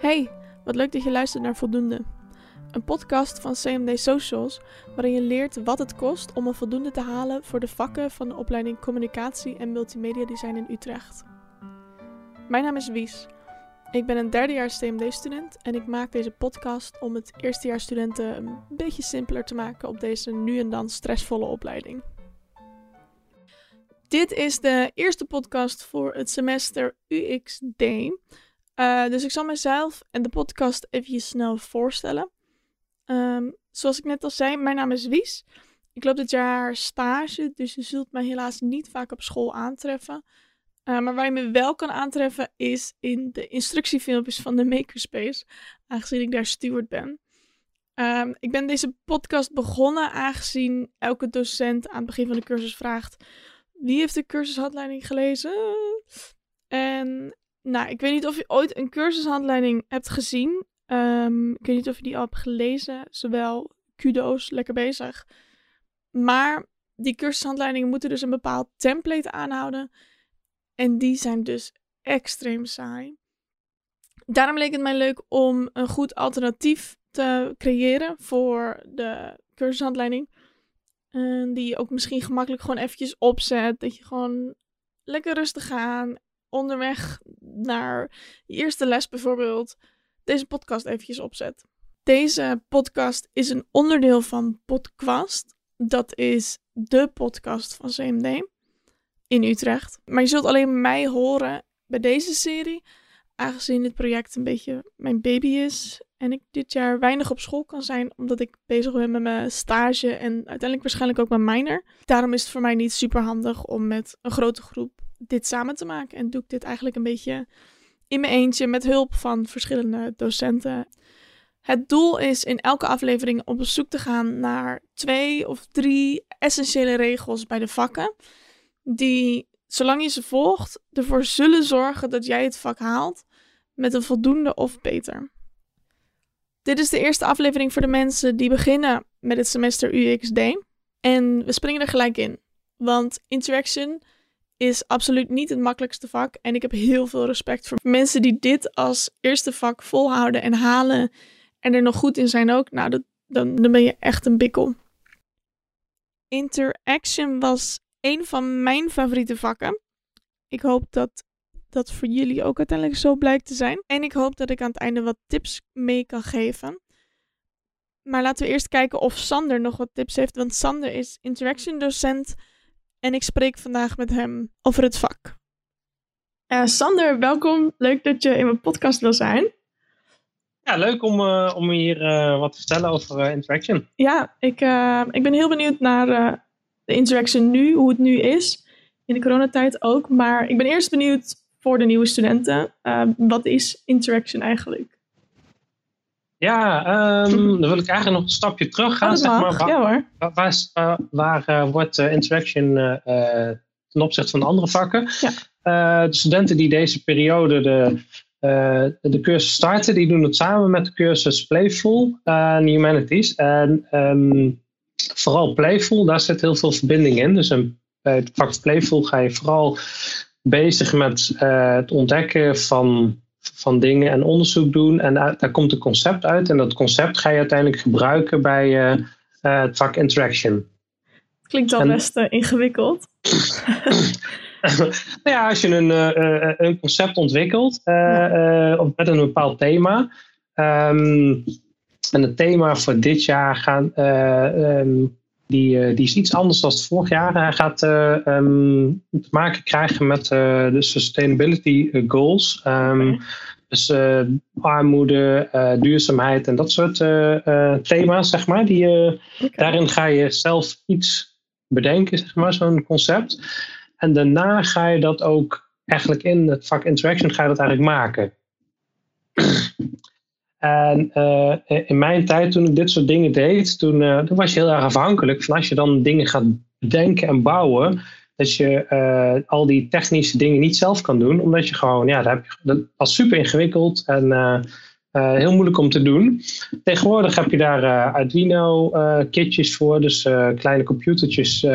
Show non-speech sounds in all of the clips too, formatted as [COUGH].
Hey, wat leuk dat je luistert naar Voldoende. Een podcast van CMD Socials waarin je leert wat het kost om een voldoende te halen voor de vakken van de opleiding Communicatie en Multimedia Design in Utrecht. Mijn naam is Wies. Ik ben een derdejaars CMD-student en ik maak deze podcast om het eerstejaarsstudenten een beetje simpeler te maken op deze nu en dan stressvolle opleiding. Dit is de eerste podcast voor het semester UXD. Uh, dus ik zal mezelf en de podcast even snel voorstellen. Um, zoals ik net al zei, mijn naam is Wies. Ik loop dit jaar stage, dus je zult mij helaas niet vaak op school aantreffen. Uh, maar waar je me wel kan aantreffen is in de instructiefilmpjes van de Makerspace, aangezien ik daar steward ben. Um, ik ben deze podcast begonnen aangezien elke docent aan het begin van de cursus vraagt: wie heeft de cursushandleiding gelezen? En nou, ik weet niet of je ooit een cursushandleiding hebt gezien. Um, ik weet niet of je die al hebt gelezen. Zowel kudo's, lekker bezig. Maar die cursushandleidingen moeten dus een bepaald template aanhouden. En die zijn dus extreem saai. Daarom leek het mij leuk om een goed alternatief te creëren voor de cursushandleiding. Uh, die je ook misschien gemakkelijk gewoon eventjes opzet. Dat je gewoon lekker rustig aan onderweg naar eerste les bijvoorbeeld deze podcast eventjes opzet. Deze podcast is een onderdeel van Podcast. Dat is de podcast van CMD in Utrecht. Maar je zult alleen mij horen bij deze serie, aangezien dit project een beetje mijn baby is en ik dit jaar weinig op school kan zijn, omdat ik bezig ben met mijn stage en uiteindelijk waarschijnlijk ook mijn minor. Daarom is het voor mij niet super handig om met een grote groep dit samen te maken. En doe ik dit eigenlijk een beetje in mijn eentje met hulp van verschillende docenten. Het doel is in elke aflevering op zoek te gaan naar twee of drie essentiële regels bij de vakken. Die, zolang je ze volgt, ervoor zullen zorgen dat jij het vak haalt met een voldoende of beter. Dit is de eerste aflevering voor de mensen die beginnen met het semester UXD. En we springen er gelijk in. Want interaction is absoluut niet het makkelijkste vak. En ik heb heel veel respect voor mensen die dit als eerste vak volhouden en halen. En er nog goed in zijn ook. Nou, dat, dan, dan ben je echt een bikkel. Interaction was een van mijn favoriete vakken. Ik hoop dat dat voor jullie ook uiteindelijk zo blijkt te zijn. En ik hoop dat ik aan het einde wat tips mee kan geven. Maar laten we eerst kijken of Sander nog wat tips heeft. Want Sander is interaction docent en ik spreek vandaag met hem over het vak. Uh, Sander, welkom. Leuk dat je in mijn podcast wil zijn. Ja, leuk om, uh, om hier uh, wat te vertellen over Interaction. Ja, ik, ik ben heel benieuwd naar de Interaction nu, hoe het nu is. In de coronatijd ook. Maar ik ben eerst benieuwd voor de nieuwe studenten. wat is Interaction eigenlijk? Ja, um, [LAUGHS] dan wil ik eigenlijk nog een stapje terug gaan. Zeg maar. waar, ja, hoor. waar, waar, waar uh, wordt uh, interaction uh, ten opzichte van de andere vakken? Ja. de studenten die deze periode de, de cursus starten, die doen het samen met de cursus Playful en Humanities. En um, vooral Playful, daar zit heel veel verbinding in. Dus een, bij het vak Playful ga je vooral bezig met het ontdekken van van dingen en onderzoek doen. En daar, komt een concept uit. En dat concept ga je uiteindelijk gebruiken bij uh, uh, het vak Interaction. Klinkt al en, best uh, ingewikkeld. [LAUGHS] nou ja, als je een, een concept ontwikkelt ja. met een bepaald thema. Um, en het thema voor dit jaar gaan, um, die, die is iets anders dan vorig jaar. Hij gaat um, te maken krijgen met de sustainability goals. Okay. Dus armoede, duurzaamheid en dat soort thema's, zeg maar. Die, okay. Daarin ga je zelf iets bedenken, zeg maar, zo'n concept. En daarna ga je dat ook eigenlijk in het vak interaction ga je dat eigenlijk maken. En in mijn tijd, toen ik dit soort dingen deed, toen, toen was je heel erg afhankelijk van als je dan dingen gaat bedenken en bouwen, dat je uh, al die technische dingen niet zelf kan doen. Omdat je gewoon, ja, dat, heb je, was super ingewikkeld en heel moeilijk om te doen. Tegenwoordig heb je daar Arduino kitjes voor. Dus kleine computertjes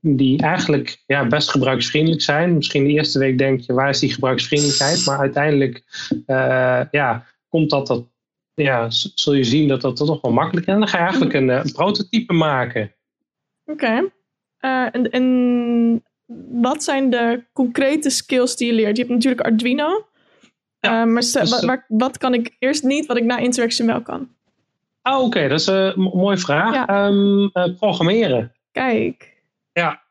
die eigenlijk ja, best gebruiksvriendelijk zijn. Misschien de eerste week denk je, waar is die gebruiksvriendelijkheid? Maar uiteindelijk ja, komt dat, dat ja, zul je zien dat dat toch wel makkelijk is. En dan ga je eigenlijk een, een prototype maken. Oké. en, en wat zijn de concrete skills die je leert? Je hebt natuurlijk Arduino. Ja, maar dus, wat kan ik eerst niet, wat ik na Interaction wel kan? Oh, oké, dat is een mooie vraag. Ehm, programmeren. Kijk. Ja,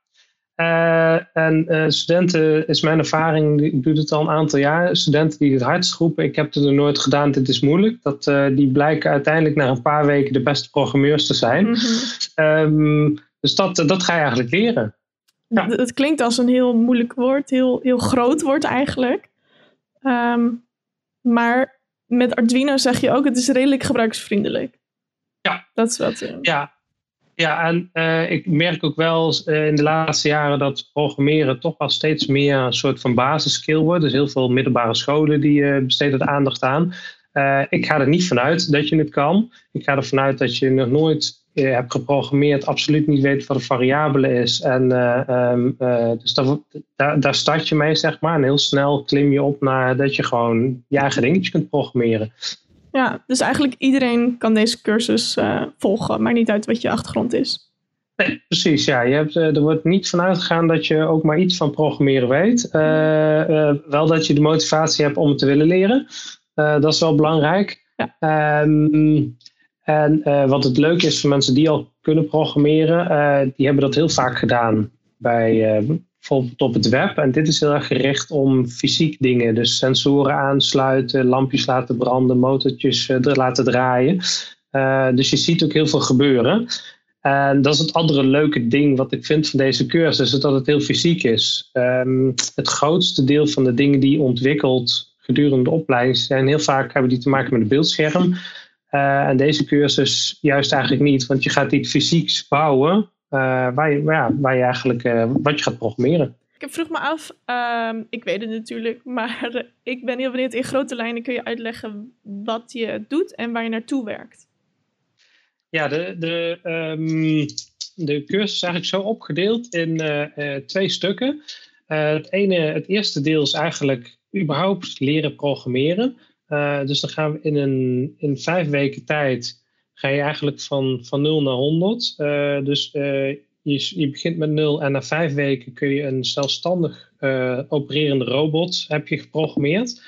uh, en uh, studenten, is mijn ervaring, ik doe het al een aantal jaar, studenten die het hardst roepen, ik heb het er nooit gedaan, dit is moeilijk, dat, uh, die blijken uiteindelijk na een paar weken de beste programmeurs te zijn. Mm -hmm. dus dat, dat ga je eigenlijk leren. Ja. Het klinkt als een heel moeilijk woord, heel, heel groot woord eigenlijk. Um, maar met Arduino zeg je ook, het is redelijk gebruiksvriendelijk. Ja. Dat is wat. Ja, ja, en uh, ik merk ook wel uh, in de laatste jaren dat programmeren toch wel steeds meer een soort van basisskill wordt. Dus heel veel middelbare scholen die uh, besteden er aandacht aan. ik ga er niet vanuit dat je het kan. Ik ga ervan uit dat je nog nooit hebt geprogrammeerd, absoluut niet weet wat een variabele is. En um, dus daar, daar start je mee, zeg maar. En heel snel klim je op naar dat je gewoon je eigen dingetje kunt programmeren. Ja, dus eigenlijk iedereen kan deze cursus uh, volgen, maar niet uit wat je achtergrond is. Nee, precies. Ja. Je hebt, uh, er wordt niet van uitgegaan dat je ook maar iets van programmeren weet. Uh, wel dat je de motivatie hebt om het te willen leren. dat is wel belangrijk. Ja. Um, en wat het leuke is voor mensen die al kunnen programmeren, die hebben dat heel vaak gedaan bij bijvoorbeeld op het web. En dit is heel erg gericht om fysiek dingen. Dus sensoren aansluiten, lampjes laten branden, motortjes uh, laten draaien. Uh, dus je ziet ook heel veel gebeuren. En dat is het andere leuke ding wat ik vind van deze cursus, is dat het heel fysiek is. Um, het grootste deel van de dingen die je ontwikkelt gedurende de opleiding zijn heel vaak hebben die te maken met een beeldscherm. Uh, en deze cursus juist eigenlijk niet, want je gaat iets fysieks bouwen waar, je, ja, waar je eigenlijk uh, wat je gaat programmeren. Ik vroeg me af, um, ik weet het natuurlijk, [LAUGHS] maar ik ben heel benieuwd. In grote lijnen kun je uitleggen wat je doet en waar je naartoe werkt. Ja, de, de, um, de cursus is eigenlijk zo opgedeeld in uh, twee stukken. het, ene, het eerste deel is eigenlijk überhaupt leren programmeren. dus dan gaan we in, een, in vijf weken tijd ga je eigenlijk van, van 0 naar 100. Uh, eh, dus uh, je, je begint met 0 en na vijf weken kun je een zelfstandig uh, opererende robot heb je geprogrammeerd.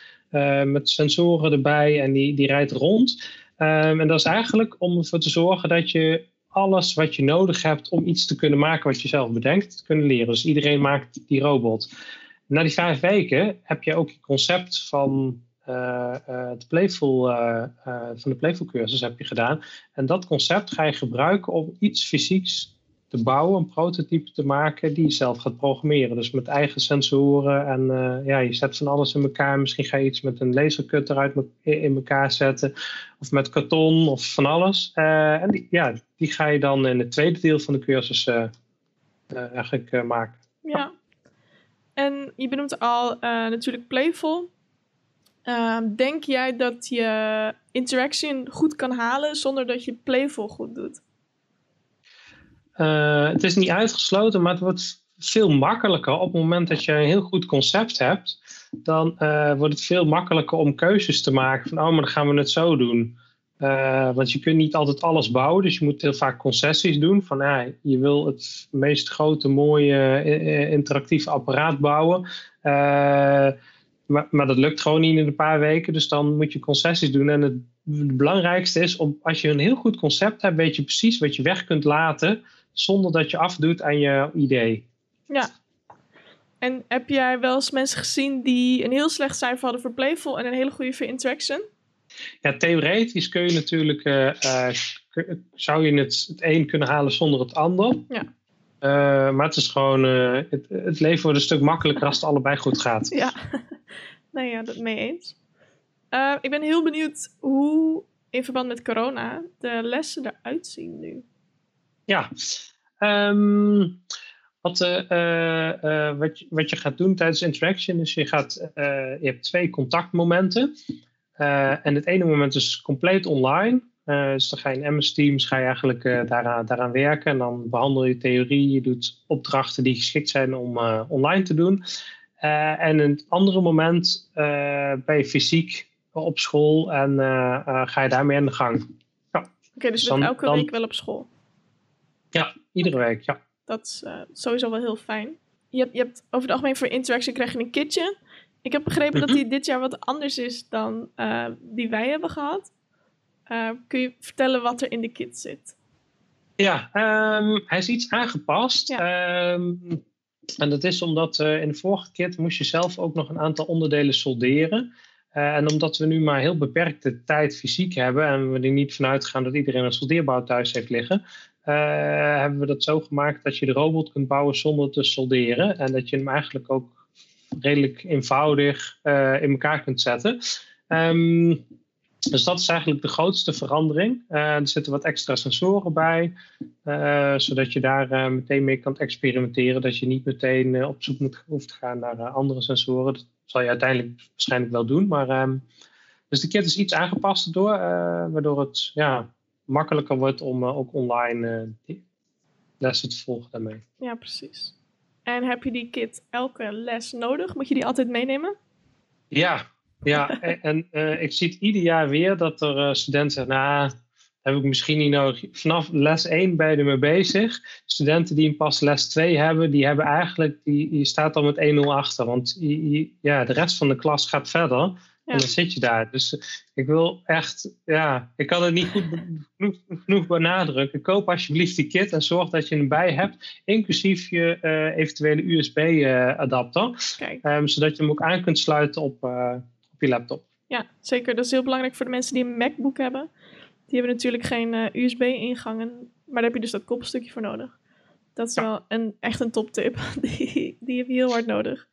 met sensoren erbij en die, die rijdt rond. Um, en dat is eigenlijk om ervoor te zorgen dat je alles wat je nodig hebt om iets te kunnen maken wat je zelf bedenkt, te kunnen leren. Dus iedereen maakt die robot. Na die vijf weken heb je ook het concept van uh, de Playful, uh, van de Playful cursus heb je gedaan. En dat concept ga je gebruiken om iets fysieks te bouwen, een prototype te maken die je zelf gaat programmeren. Dus met eigen sensoren en ja, je zet van alles in elkaar. Misschien ga je iets met een lasercutter uit in elkaar zetten of met karton of van alles. en die, ja, die ga je dan in het tweede deel van de cursus eigenlijk maken. Ja. En je benoemt al natuurlijk Playful. Ehm, denk jij dat je interaction goed kan halen zonder dat je playful goed doet? Uh, het is niet uitgesloten, maar het wordt veel makkelijker op het moment dat je een heel goed concept hebt. Dan uh, wordt het veel makkelijker om keuzes te maken van, oh, maar dan gaan we het zo doen. Uh, want je kunt niet altijd alles bouwen, dus je moet heel vaak concessies doen. Van ja, je wil het meest grote, mooie, interactieve apparaat bouwen. Maar, maar dat lukt gewoon niet in een paar weken. Dus dan moet je concessies doen. En het, belangrijkste is, om, als je een heel goed concept hebt, weet je precies wat je weg kunt laten. Zonder dat je afdoet aan je idee. Ja. En heb jij wel eens mensen gezien die een heel slecht cijfer hadden voor Playful en een hele goede voor Interaction? Ja, theoretisch kun je natuurlijk, uh, uh, zou je het, het een kunnen halen zonder het ander. Ja. Uh, maar het is gewoon, het, het, leven wordt een stuk makkelijker als het allebei goed gaat. Ja, [LAUGHS] nee, ja, dat mee eens. Uh, ik ben heel benieuwd hoe in verband met corona de lessen eruit zien nu. Ja, um, wat, uh, uh, wat, je, wat je gaat doen tijdens interaction is je, gaat, je hebt twee contactmomenten. en het ene moment is compleet online. Dus dan ga je in MS Teams ga je eigenlijk daaraan, daaraan werken. En dan behandel je theorie. Je doet opdrachten die geschikt zijn om online te doen. En een andere moment ben je fysiek op school en ga je daarmee aan de gang. Ja. Oké, dus je bent elke week wel op school? Ja, iedere week, ja. Dat is sowieso wel heel fijn. Je hebt, je hebt over het algemeen voor Interaction krijg je een kitje. Ik heb begrepen dat mhm. die dit jaar wat anders is dan die wij hebben gehad. Kun je vertellen wat er in de kit zit? Ja, ehm, hij is iets aangepast. Ehm, en dat is omdat uh, in de vorige kit moest je zelf ook nog een aantal onderdelen solderen. Uh, en omdat we nu maar heel beperkte tijd fysiek hebben en we er niet vanuit gaan dat iedereen een soldeerbouw thuis heeft liggen, uh, hebben we dat zo gemaakt dat je de robot kunt bouwen zonder te solderen. En dat je hem eigenlijk ook redelijk eenvoudig in elkaar kunt zetten. Um, dus dat is eigenlijk de grootste verandering. Uh, er zitten wat extra sensoren bij, uh, zodat je daar uh, meteen mee kan experimenteren. Dat je niet meteen op zoek moet, hoeft te gaan naar andere sensoren. Dat zal je uiteindelijk waarschijnlijk wel doen. Maar, ehm, dus de kit is iets aangepast door, waardoor het ja, makkelijker wordt om ook online lessen te volgen daarmee. Ja, precies. En heb je die kit elke les nodig? Moet je die altijd meenemen? Ja, ja, en uh, ik zie het ieder jaar weer dat er uh, studenten zeggen, nou, heb ik misschien niet nodig. Vanaf les 1 ben je er mee bezig. Studenten die pas les 2 hebben, die hebben eigenlijk, die, die staat al met 1-0 achter. Want ja, de rest van de klas gaat verder. En dan zit je daar. Dus eh, ik wil echt, ja, ik kan het niet goed genoeg, genoeg benadrukken. Koop alsjeblieft die kit en zorg dat je hem bij hebt, inclusief je uh, eventuele USB-adapter. Um, zodat je hem ook aan kunt sluiten op, uh, je laptop. Ja, zeker. Dat is heel belangrijk voor de mensen die een MacBook hebben. Die hebben natuurlijk geen uh, eh, USB-ingangen, maar daar heb je dus dat kopstukje voor nodig. Dat is wel een, echt een top tip. [LAUGHS] Die, die heb je heel hard nodig.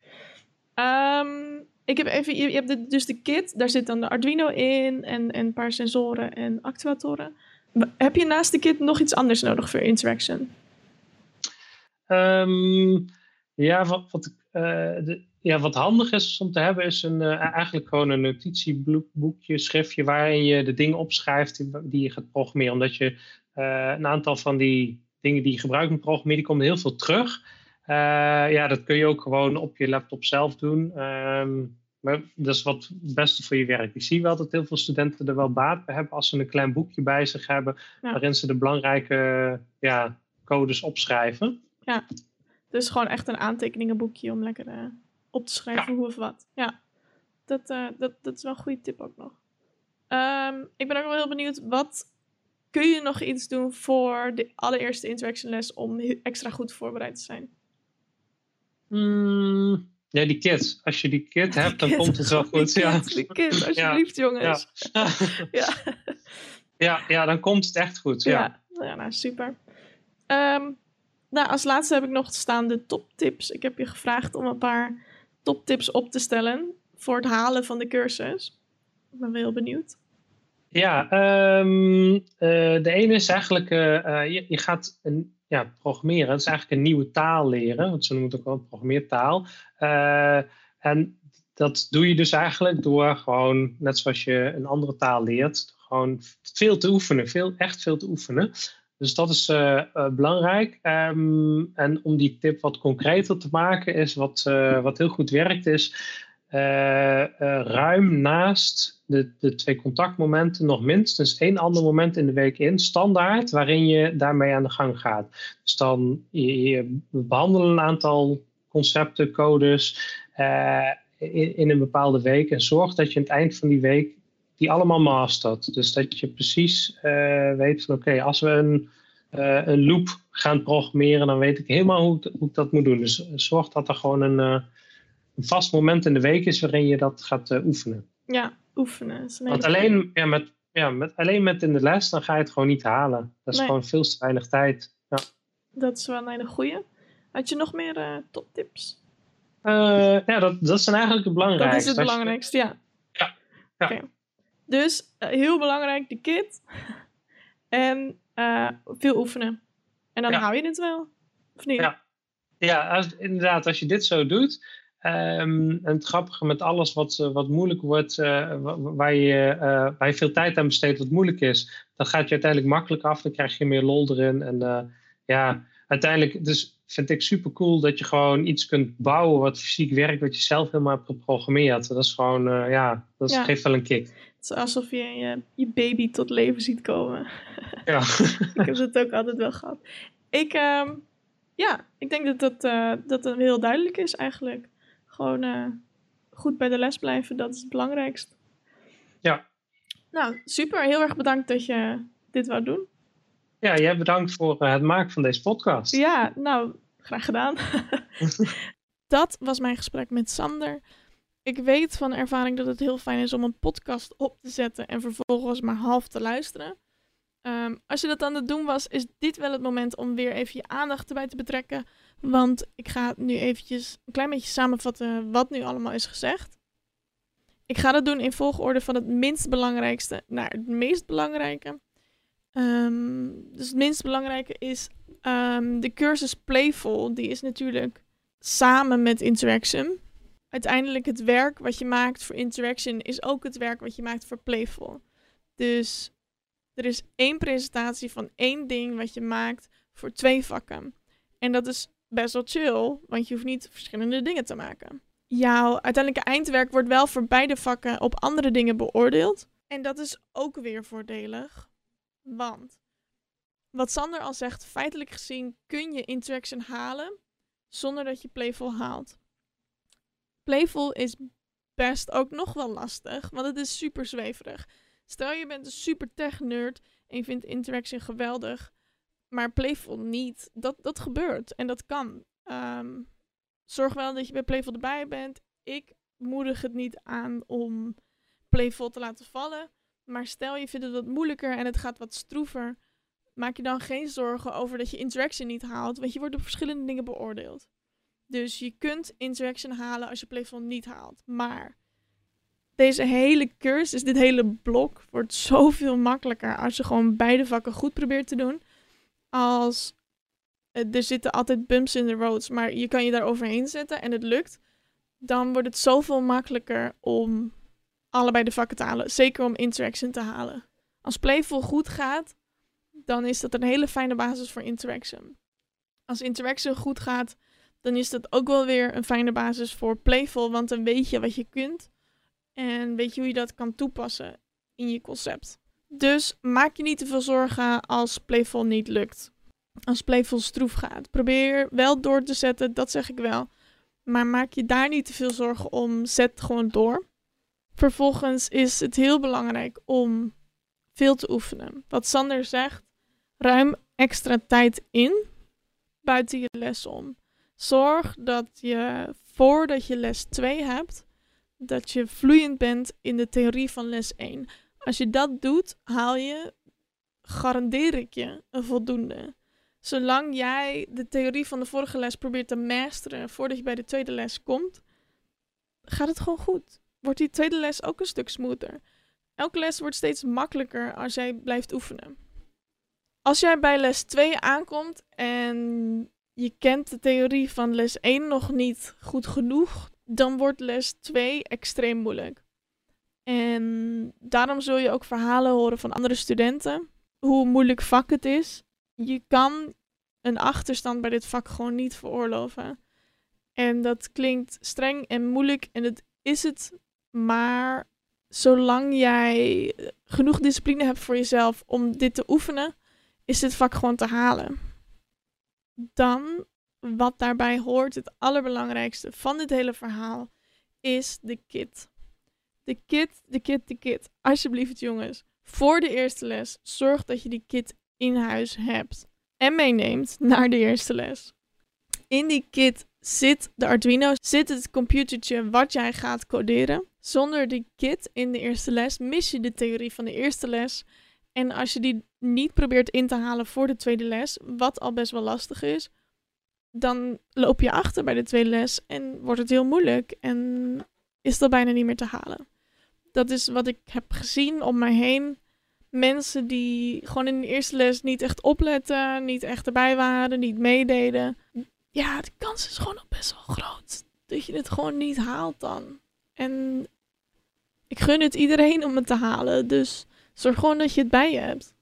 Um, ik heb even, je, hebt de, dus de kit, daar zit dan de Arduino in en, en een paar sensoren en actuatoren. Heb je naast de kit nog iets anders nodig voor Interaction? Um, ja, wat, wat, uh, de, ja, wat handig is om te hebben, is een, uh, eigenlijk gewoon een notitieboekje, schriftje, waarin je de dingen opschrijft die je gaat programmeren. Omdat je uh, een aantal van die dingen die je gebruikt met programmeren, die komen heel veel terug. Uh, ja, dat kun je ook gewoon op je laptop zelf doen. Um, maar dat is wat het beste voor je werk. Ik zie wel dat heel veel studenten er wel baat bij hebben als ze een klein boekje bij zich hebben, waarin ze de belangrijke ja, codes opschrijven. Ja, dus gewoon echt een aantekeningenboekje om lekker op te schrijven hoe of wat. Ja, dat, uh, dat, dat is wel een goede tip ook nog. Um, ik ben ook wel heel benieuwd, wat kun je nog iets doen voor de allereerste interaction les om extra goed voorbereid te zijn? Mm, ja, die kit. Als je die kit hebt, dan komt het wel goed. Die ja. die kit, [LAUGHS] alsjeblieft ja. jongens. Ja. [LAUGHS] ja. ja. Ja, dan komt het echt goed. Ja, ja. nou super. Um, nou, als laatste heb ik nog staan de toptips. Ik heb je gevraagd om een paar toptips op te stellen voor het halen van de cursus? Ik ben heel benieuwd. Ja, um, uh, de ene is eigenlijk, uh, je, je, gaat een, ja, programmeren. Dat is eigenlijk een nieuwe taal leren, want ze noemen het ook wel programmeertaal. En dat doe je dus eigenlijk door gewoon, net zoals je een andere taal leert, gewoon veel te oefenen, veel, echt veel te oefenen. Dus dat is uh, uh, belangrijk. Um, en om die tip wat concreter te maken, is wat, uh, wat heel goed werkt, is ruim naast de, de twee contactmomenten nog minstens één ander moment in de week in, standaard, waarin je daarmee aan de gang gaat. Dus dan je, je behandelen een aantal concepten, codes in, in een bepaalde week en zorg dat je aan het eind van die week die allemaal mastert. Dus dat je precies uh, weet van oké, als we een, uh, een loop gaan programmeren, dan weet ik helemaal hoe, hoe ik dat moet doen. Dus zorg dat er gewoon een, uh, een vast moment in de week is waarin je dat gaat oefenen. Ja, oefenen. Want alleen, ja, met, ja, met, alleen met in de les, dan ga je het gewoon niet halen. Dat is gewoon veel te weinig tijd. Ja. Dat is wel een hele goeie. Had je nog meer toptips? ja, dat, dat zijn eigenlijk het belangrijkste. Dat is het belangrijkste, ja. Ja. ja. Okay. Dus uh, heel belangrijk, de kit. en uh, veel oefenen. En dan ja. hou je het wel. Of niet? Ja, ja als, inderdaad, als je dit zo doet. Um, en het grappige met alles wat, eh, wat moeilijk wordt, uh, waar, je, waar je veel tijd aan besteedt, wat moeilijk is, dan gaat je uiteindelijk makkelijk af. Dan krijg je meer lol erin. En ja, uiteindelijk, dus vind ik super cool dat je gewoon iets kunt bouwen wat fysiek werkt, wat je zelf helemaal hebt geprogrammeerd. Dat is gewoon, uh, ja, dat Ja. geeft wel een kick. Het is alsof je je, je baby tot leven ziet komen. Ja. [LAUGHS] ik heb dat ook altijd wel gehad. Ik, ehm, ja, ik denk dat dat, eh, dat heel duidelijk is eigenlijk. Gewoon eh, goed bij de les blijven, dat is het belangrijkst. Ja. Nou, super. Heel erg bedankt dat je dit wou doen. ja, jij bedankt voor eh, het maken van deze podcast. Ja, nou, graag gedaan. [LAUGHS] [LAUGHS] dat was mijn gesprek met Sander. Ik weet van ervaring dat het heel fijn is om een podcast op te zetten en vervolgens maar half te luisteren. Ehm, als je dat aan het doen was, is dit wel het moment om weer even je aandacht erbij te betrekken. Want ik ga nu eventjes een klein beetje samenvatten wat nu allemaal is gezegd. Ik ga dat doen in volgorde van het minst belangrijkste naar het meest belangrijke. Ehm, dus het minst belangrijke is ehm, de cursus Playful. Die is natuurlijk samen met Interaction. Uiteindelijk het werk wat je maakt voor Interaction is ook het werk wat je maakt voor Playful. Dus er is één presentatie van één ding wat je maakt voor twee vakken. En dat is best wel chill, want je hoeft niet verschillende dingen te maken. Jouw uiteindelijke eindwerk wordt wel voor beide vakken op andere dingen beoordeeld. En dat is ook weer voordelig. Want, wat Sander al zegt, feitelijk gezien kun je interaction halen zonder dat je playful haalt. Playful is best ook nog wel lastig, want het is super zweverig. Stel je bent een super tech nerd en je vindt interaction geweldig, maar playful niet. Dat, dat gebeurt en dat kan. Ehm, zorg wel dat je bij playful erbij bent. Ik moedig het niet aan om playful te laten vallen. Maar stel je vindt het wat moeilijker en het gaat wat stroever. Maak je dan geen zorgen over dat je interaction niet haalt. Want je wordt op verschillende dingen beoordeeld. Dus je kunt interaction halen als je playful niet haalt. Maar deze hele cursus, dit hele blok, wordt zoveel makkelijker als je gewoon beide vakken goed probeert te doen. Als eh, er zitten altijd bumps in de roads, maar je kan je daar overheen zetten en het lukt. Dan wordt het zoveel makkelijker om allebei de vakken te halen. Zeker om interaction te halen. Als playful goed gaat, dan is dat een hele fijne basis voor interaction. Als interaction goed gaat, dan is dat ook wel weer een fijne basis voor playful, want dan weet je wat je kunt en weet je hoe je dat kan toepassen in je concept. Dus maak je niet te veel zorgen als playful niet lukt. Als playful stroef gaat. Probeer wel door te zetten, dat zeg ik wel. Maar maak je daar niet te veel zorgen om. Zet gewoon door. Vervolgens is het heel belangrijk om veel te oefenen. Wat Sander zegt, ruim extra tijd in buiten je les om. Zorg dat je voordat je les 2 hebt, dat je vloeiend bent in de theorie van les 1. Als je dat doet, haal je, garandeer ik je, een voldoende. Zolang jij de theorie van de vorige les probeert te masteren voordat je bij de tweede les komt, gaat het gewoon goed. Wordt die tweede les ook een stuk smoother. Elke les wordt steeds makkelijker als jij blijft oefenen. Als jij bij les 2 aankomt en je kent de theorie van les 1 nog niet goed genoeg, dan wordt les 2 extreem moeilijk. En daarom zul je ook verhalen horen van andere studenten, hoe moeilijk vak het is. Je kan een achterstand bij dit vak gewoon niet veroorloven. En dat klinkt streng en moeilijk en dat is het, maar zolang jij genoeg discipline hebt voor jezelf om dit te oefenen, is dit vak gewoon te halen. Dan, wat daarbij hoort, het allerbelangrijkste van dit hele verhaal, is de kit. De kit, de kit, de kit. Alsjeblieft, jongens. Voor de eerste les, zorg dat je die kit in huis hebt. En meeneemt naar de eerste les. In die kit zit de Arduino, zit het computertje wat jij gaat coderen. Zonder die kit in de eerste les mis je de theorie van de eerste les. En als je die niet probeert in te halen voor de tweede les, wat al best wel lastig is, dan loop je achter bij de tweede les en wordt het heel moeilijk en is dat bijna niet meer te halen. Dat is wat ik heb gezien om mij heen. Mensen die gewoon in de eerste les niet echt opletten, niet echt erbij waren, niet meededen. Ja, de kans is gewoon nog best wel groot dat je het gewoon niet haalt dan. En ik gun het iedereen om het te halen, dus zorg gewoon dat je het bij je hebt.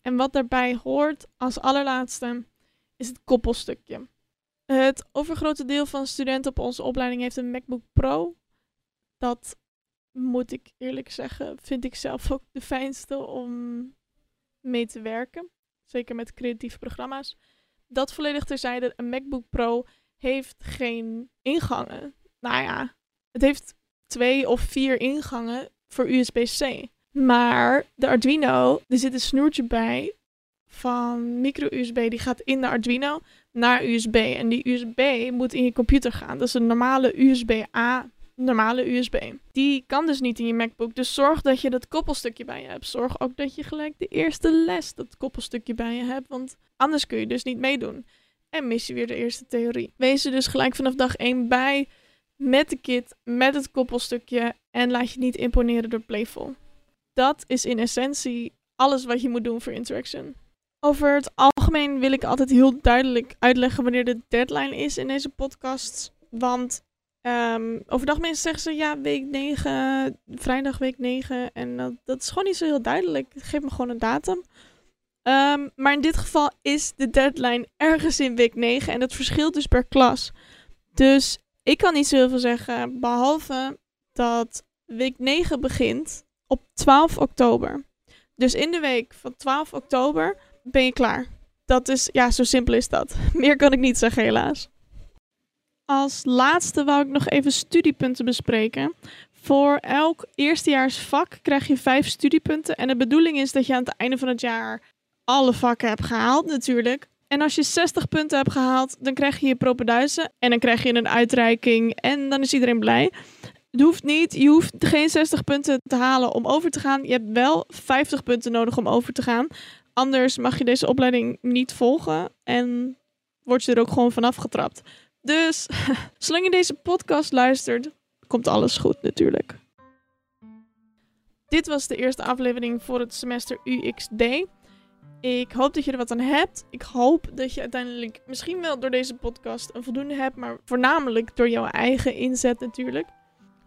En wat daarbij hoort als allerlaatste is het koppelstukje. Het overgrote deel van studenten op onze opleiding heeft een MacBook Pro. Dat moet ik eerlijk zeggen, vind ik zelf ook de fijnste om mee te werken. Zeker met creatieve programma's. Dat volledig terzijde, een MacBook Pro heeft geen ingangen. Nou ja, het heeft twee of vier ingangen voor USB-C. Maar de Arduino, er zit een snoertje bij van micro-USB. Die gaat in de Arduino naar USB. En die USB moet in je computer gaan. Dat is een normale USB-A, normale USB. Die kan dus niet in je MacBook. Dus zorg dat je dat koppelstukje bij je hebt. Zorg ook dat je gelijk de eerste les dat koppelstukje bij je hebt. Want anders kun je dus niet meedoen. En mis je weer de eerste theorie. Wees er dus gelijk vanaf dag 1 bij. Met de kit, met het koppelstukje. En laat je niet imponeren door Playful. Dat is in essentie alles wat je moet doen voor Interaction. Over het algemeen wil ik altijd heel duidelijk uitleggen wanneer de deadline is in deze podcast. Want um, over het algemeen zeggen ze ja, week 9, vrijdag week 9. En dat, dat is gewoon niet zo heel duidelijk. Geef me gewoon een datum. Um, maar in dit geval is de deadline ergens in week 9 en dat verschilt dus per klas. Dus ik kan niet zo heel veel zeggen, behalve dat week 9 begint op 12 oktober. Dus in de week van 12 oktober ben je klaar. Dat is, ja, zo simpel is dat. [LAUGHS] Meer kan ik niet zeggen, helaas. Als laatste wou ik nog even studiepunten bespreken. Voor elk eerstejaarsvak krijg je vijf studiepunten. En de bedoeling is dat je aan het einde van het jaar alle vakken hebt gehaald, natuurlijk. En als je 60 punten hebt gehaald, dan krijg je je propenduizen. En dan krijg je een uitreiking. En dan is iedereen blij. Het hoeft niet. Je hoeft geen 60 punten te halen om over te gaan. Je hebt wel 50 punten nodig om over te gaan. Anders mag je deze opleiding niet volgen en word je er ook gewoon vanaf getrapt. Dus [LAUGHS] zolang je deze podcast luistert, komt alles goed natuurlijk. Dit was de eerste aflevering voor het semester UXD. Ik hoop dat je er wat aan hebt. Ik hoop dat je uiteindelijk misschien wel door deze podcast een voldoende hebt, maar voornamelijk door jouw eigen inzet natuurlijk.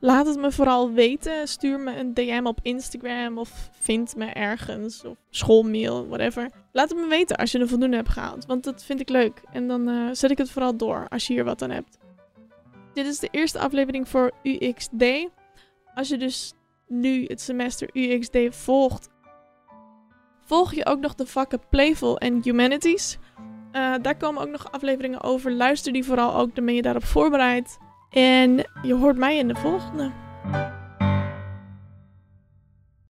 Laat het me vooral weten. Stuur me een DM op Instagram of vind me ergens. Of schoolmail, whatever. Laat het me weten als je er voldoende hebt gehaald. Want dat vind ik leuk. En dan uh, zet ik het vooral door als je hier wat aan hebt. Dit is de eerste aflevering voor UXD. Als je dus nu het semester UXD volgt, volg je ook nog de vakken Playful en Humanities. Uh, daar komen ook nog afleveringen over. Luister die vooral ook, dan ben je daarop voorbereid. En je hoort mij in de volgende.